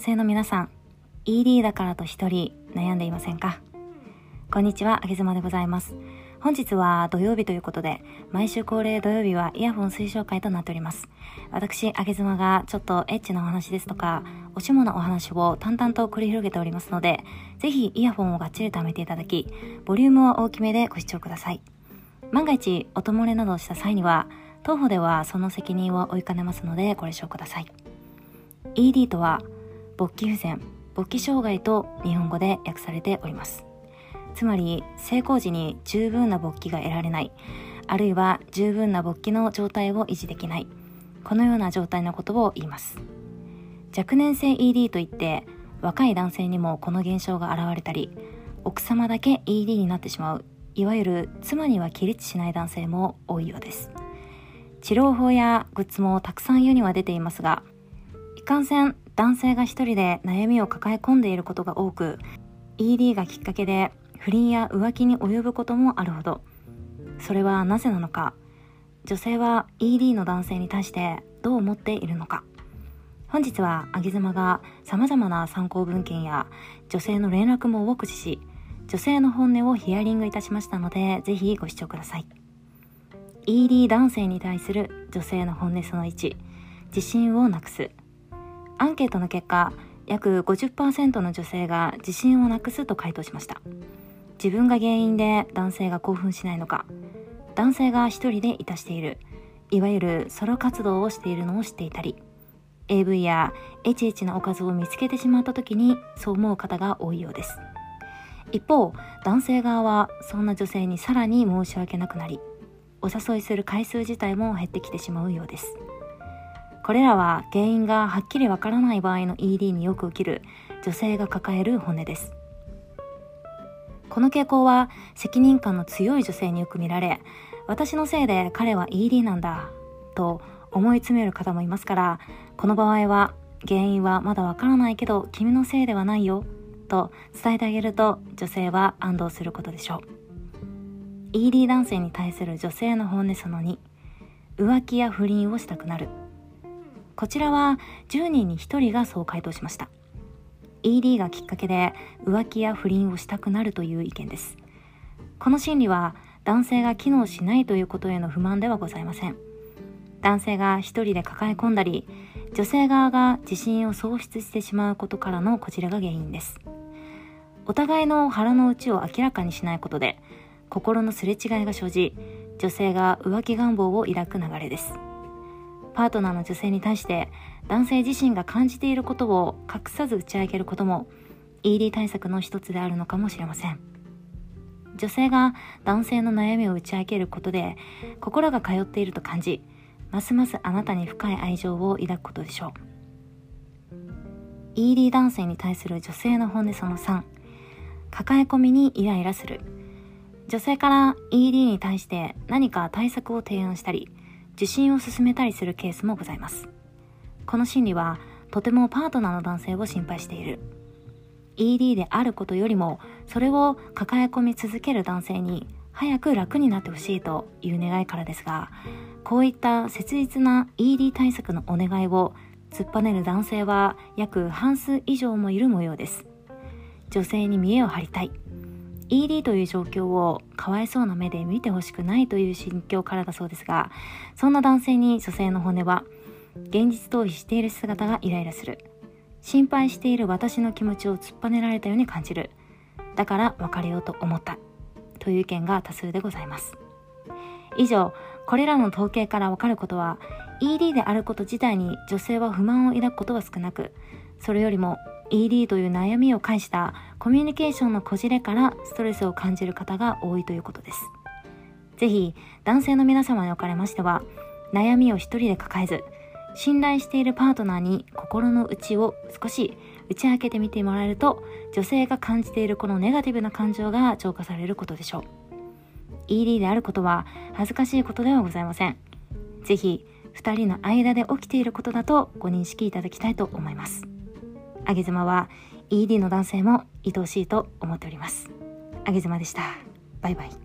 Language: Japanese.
男性の皆さん ED だからと一人悩んでいませんか？こんにちはあげずまでございます。本日は土曜日ということで毎週恒例土曜日はイヤホン推奨会となっております。私あげずまがちょっとエッチなお話ですとかおしもなお話を淡々と繰り広げておりますのでぜひイヤホンをがっちりとめていただきボリュームは大きめでご視聴ください。万が一音漏れなどをした際には当方ではその責任を負いかねますのでご了承ください。ED とは勃起不全勃起障害と日本語で訳されております。つまり成功時に十分な勃起が得られないあるいは十分な勃起の状態を維持できない。このような状態のことを言います。若年性 ED といって若い男性にもこの現象が現れたり奥様だけ ED になってしまういわゆる妻には起立しない男性も多いようです。治療法やグッズもたくさん世には出ていますがいかんせん男性が一人で悩みを抱え込んでいることが多く ED がきっかけで不倫や浮気に及ぶこともあるほど。それはなぜなのか。女性は ED の男性に対してどう思っているのか。本日はあげ妻が様々な参考文献や女性の連絡網を駆使し女性の本音をヒアリングいたしましたのでぜひご視聴ください。ED 男性に対する女性の本音その1自信をなくす。アンケートの結果約50%の女性が自信をなくすと回答しました。自分が原因で男性が興奮しないのか男性が一人でいたしているいわゆるソロ活動をしているのを知っていたり AV やエチエチなおかずを見つけてしまった時にそう思う方が多いようです。一方男性側はそんな女性にさらに申し訳なくなりお誘いする回数自体も減ってきてしまうようです。これらは原因がはっきりわからない場合の ED によく起きる女性が抱える本音です。この傾向は責任感の強い女性によく見られ私のせいで彼は ED なんだと思い詰める方もいますからこの場合は原因はまだわからないけど君のせいではないよと伝えてあげると女性は安堵することでしょう。ED 男性に対する女性の本音その2浮気や不倫をしたくなる。こちらは10人に1人がそう回答しました。ED がきっかけで浮気や不倫をしたくなるという意見です。この心理は男性が機能しないということへの不満ではございません。男性が一人で抱え込んだり女性側が自信を喪失してしまうことからのこちらが原因です。お互いの腹の内を明らかにしないことで心のすれ違いが生じ女性が浮気願望を抱く流れです。パートナーの女性に対して男性自身が感じていることを隠さず打ち明けることも ED 対策の一つであるのかもしれません。女性が男性の悩みを打ち明けることで心が通っていると感じますますあなたに深い愛情を抱くことでしょう。ED 男性に対する女性の本音その3抱え込みにイライラする。女性から ED に対して何か対策を提案したり受診を進めたりするケースもございます。この心理はとてもパートナーの男性を心配している。ED であることよりもそれを抱え込み続ける男性に早く楽になってほしいという願いからですがこういった切実な ED 対策のお願いを突っぱねる男性は約半数以上もいる模様です。女性に見栄を張りたい。ED という状況をかわいそうな目で見てほしくないという心境からだそうですが、そんな男性に女性の骨は、現実逃避している姿がイライラする。心配している私の気持ちを突っぱねられたように感じる。だから別れようと思った。という意見が多数でございます。以上、これらの統計からわかることは、ED であること自体に女性は不満を抱くことは少なく、それよりも ED という悩みを介したコミュニケーションのこじれからストレスを感じる方が多いということです。ぜひ男性の皆様におかれましては悩みを一人で抱えず信頼しているパートナーに心の内を少し打ち明けてみてもらえると女性が感じているこのネガティブな感情が浄化されることでしょう。ED であることは恥ずかしいことではございません。ぜひ2人の間で起きていることだとご認識いただきたいと思います。あげ妻は ED の男性も愛おしいと思っております。あげ妻でした。バイバイ。